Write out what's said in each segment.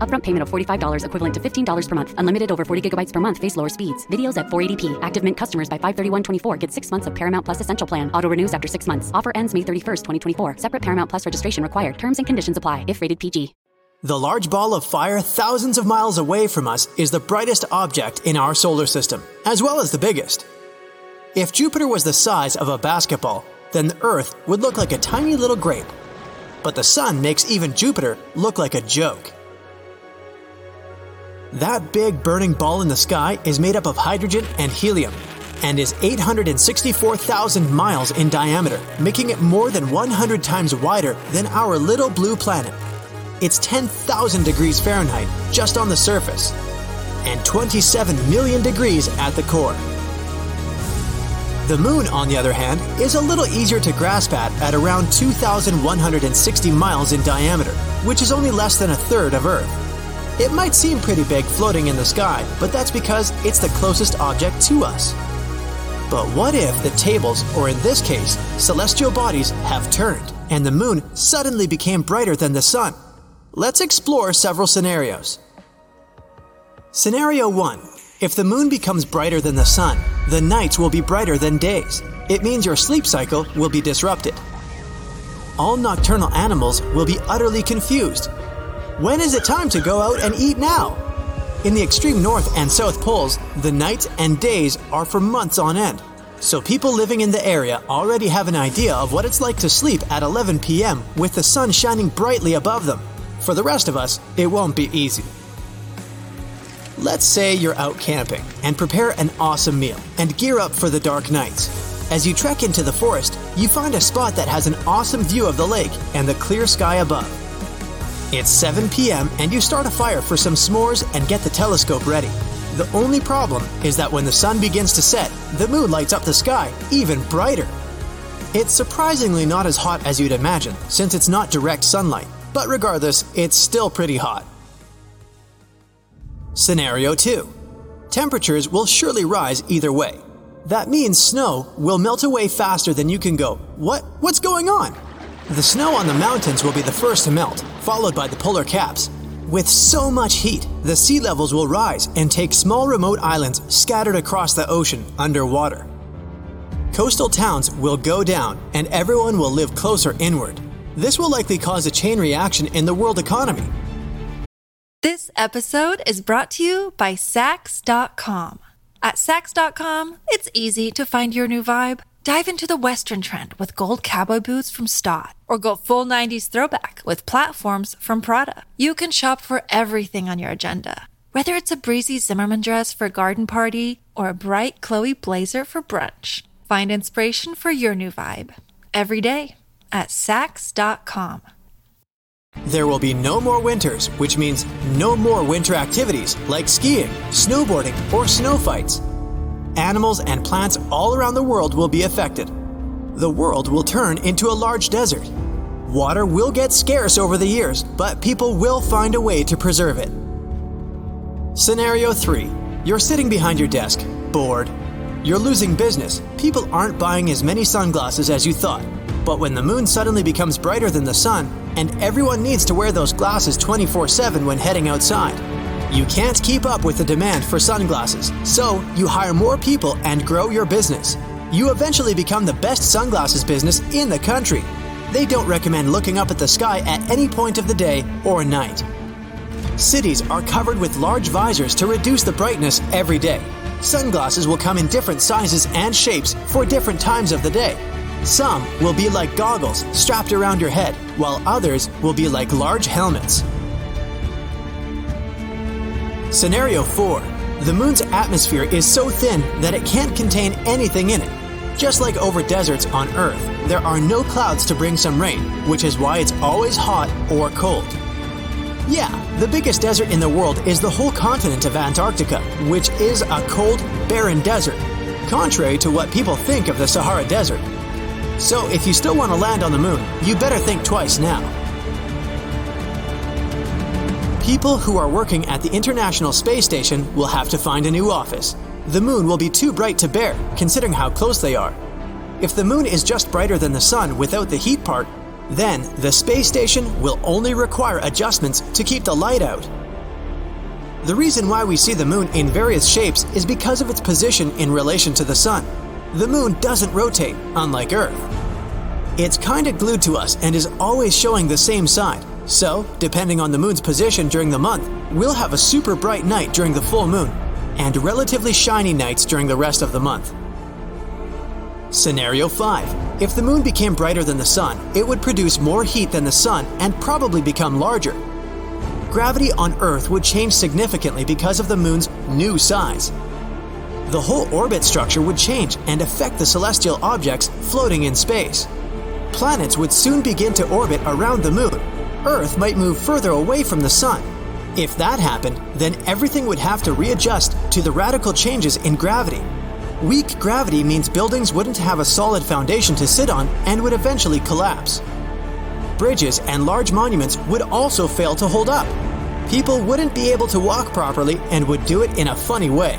Upfront payment of $45 equivalent to $15 per month. Unlimited over 40 gigabytes per month. Face lower speeds. Videos at 480p. Active Mint customers by 531.24 get six months of Paramount Plus Essential Plan. Auto renews after six months. Offer ends May 31st, 2024. Separate Paramount Plus registration required. Terms and conditions apply if rated PG. The large ball of fire thousands of miles away from us is the brightest object in our solar system, as well as the biggest. If Jupiter was the size of a basketball, then the Earth would look like a tiny little grape. But the Sun makes even Jupiter look like a joke. That big burning ball in the sky is made up of hydrogen and helium and is 864,000 miles in diameter, making it more than 100 times wider than our little blue planet. It's 10,000 degrees Fahrenheit just on the surface, and 27 million degrees at the core. The moon, on the other hand, is a little easier to grasp at at around 2,160 miles in diameter, which is only less than a third of Earth. It might seem pretty big floating in the sky, but that's because it's the closest object to us. But what if the tables, or in this case, celestial bodies, have turned, and the moon suddenly became brighter than the sun? Let's explore several scenarios. Scenario 1 if the moon becomes brighter than the sun, the nights will be brighter than days. It means your sleep cycle will be disrupted. All nocturnal animals will be utterly confused. When is it time to go out and eat now? In the extreme north and south poles, the nights and days are for months on end. So people living in the area already have an idea of what it's like to sleep at 11 p.m. with the sun shining brightly above them. For the rest of us, it won't be easy. Let's say you're out camping and prepare an awesome meal and gear up for the dark nights. As you trek into the forest, you find a spot that has an awesome view of the lake and the clear sky above. It's 7 p.m. and you start a fire for some s'mores and get the telescope ready. The only problem is that when the sun begins to set, the moon lights up the sky even brighter. It's surprisingly not as hot as you'd imagine, since it's not direct sunlight, but regardless, it's still pretty hot. Scenario 2 Temperatures will surely rise either way. That means snow will melt away faster than you can go, What? What's going on? The snow on the mountains will be the first to melt, followed by the polar caps. With so much heat, the sea levels will rise and take small remote islands scattered across the ocean underwater. Coastal towns will go down and everyone will live closer inward. This will likely cause a chain reaction in the world economy, This episode is brought to you by Saks.com. At Saks.com, it's easy to find your new vibe. Dive into the Western trend with gold cowboy boots from Stott, or go full 90s throwback with platforms from Prada. You can shop for everything on your agenda, whether it's a breezy Zimmermann dress for a garden party or a bright Chloe blazer for brunch. Find inspiration for your new vibe every day at Saks.com. There will be no more winters, which means no more winter activities like skiing, snowboarding, or snow fights. Animals and plants all around the world will be affected. The world will turn into a large desert. Water will get scarce over the years, but people will find a way to preserve it. Scenario 3 You're sitting behind your desk, bored. You're losing business. People aren't buying as many sunglasses as you thought. But when the moon suddenly becomes brighter than the sun, and everyone needs to wear those glasses 24 7 when heading outside, you can't keep up with the demand for sunglasses, so you hire more people and grow your business. You eventually become the best sunglasses business in the country. They don't recommend looking up at the sky at any point of the day or night. Cities are covered with large visors to reduce the brightness every day. Sunglasses will come in different sizes and shapes for different times of the day. Some will be like goggles strapped around your head, while others will be like large helmets. Scenario 4 The moon's atmosphere is so thin that it can't contain anything in it. Just like over deserts on Earth, there are no clouds to bring some rain, which is why it's always hot or cold. Yeah, the biggest desert in the world is the whole continent of Antarctica, which is a cold, barren desert, contrary to what people think of the Sahara Desert. So if you still want to land on the moon, you better think twice now. People who are working at the International Space Station will have to find a new office. The moon will be too bright to bear, considering how close they are. If the moon is just brighter than the sun without the heat part, then the space station will only require adjustments to keep the light out. The reason why we see the moon in various shapes is because of its position in relation to the sun. The moon doesn't rotate, unlike Earth. It's kinda glued to us and is always showing the same side. So, depending on the moon's position during the month, we'll have a super bright night during the full moon and relatively shiny nights during the rest of the month. Scenario 5. If the moon became brighter than the sun, it would produce more heat than the sun and probably become larger. Gravity on Earth would change significantly because of the moon's new size. The whole orbit structure would change and affect the celestial objects floating in space. Planets would soon begin to orbit around the moon. Earth might move further away from the sun. If that happened, then everything would have to readjust to the radical changes in gravity. Weak gravity means buildings wouldn't have a solid foundation to sit on and would eventually collapse. Bridges and large monuments would also fail to hold up. People wouldn't be able to walk properly and would do it in a funny way.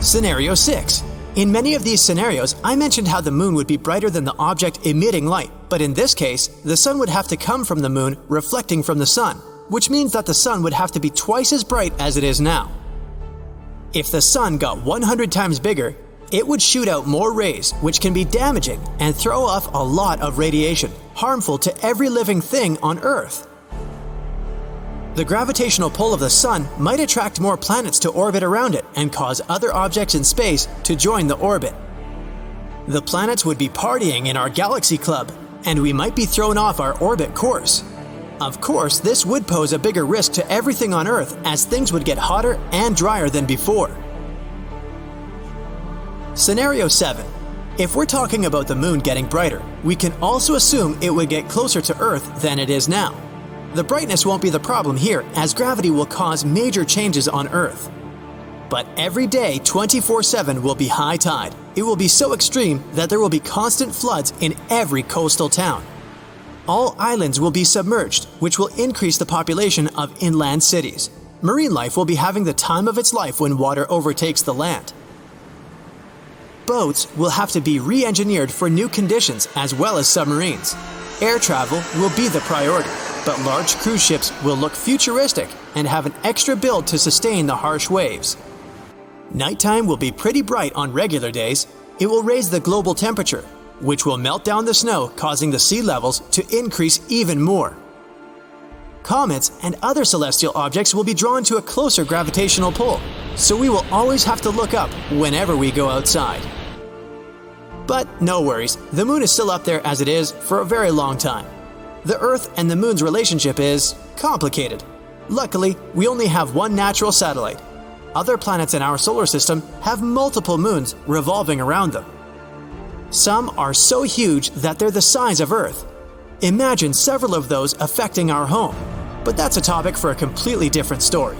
Scenario 6. In many of these scenarios, I mentioned how the moon would be brighter than the object emitting light, but in this case, the sun would have to come from the moon reflecting from the sun, which means that the sun would have to be twice as bright as it is now. If the sun got 100 times bigger, it would shoot out more rays, which can be damaging and throw off a lot of radiation, harmful to every living thing on Earth. The gravitational pull of the Sun might attract more planets to orbit around it and cause other objects in space to join the orbit. The planets would be partying in our galaxy club, and we might be thrown off our orbit course. Of course, this would pose a bigger risk to everything on Earth as things would get hotter and drier than before. Scenario 7. If we're talking about the moon getting brighter, we can also assume it would get closer to Earth than it is now. The brightness won't be the problem here, as gravity will cause major changes on Earth. But every day, 24 7 will be high tide. It will be so extreme that there will be constant floods in every coastal town. All islands will be submerged, which will increase the population of inland cities. Marine life will be having the time of its life when water overtakes the land. Boats will have to be re engineered for new conditions as well as submarines. Air travel will be the priority but large cruise ships will look futuristic and have an extra build to sustain the harsh waves. Nighttime will be pretty bright on regular days. It will raise the global temperature, which will melt down the snow, causing the sea levels to increase even more. Comets and other celestial objects will be drawn to a closer gravitational pull, so we will always have to look up whenever we go outside. But no worries, the moon is still up there as it is for a very long time the Earth and the Moon's relationship is complicated. Luckily, we only have one natural satellite. Other planets in our solar system have multiple moons revolving around them. Some are so huge that they're the size of Earth. Imagine several of those affecting our home. But that's a topic for a completely different story.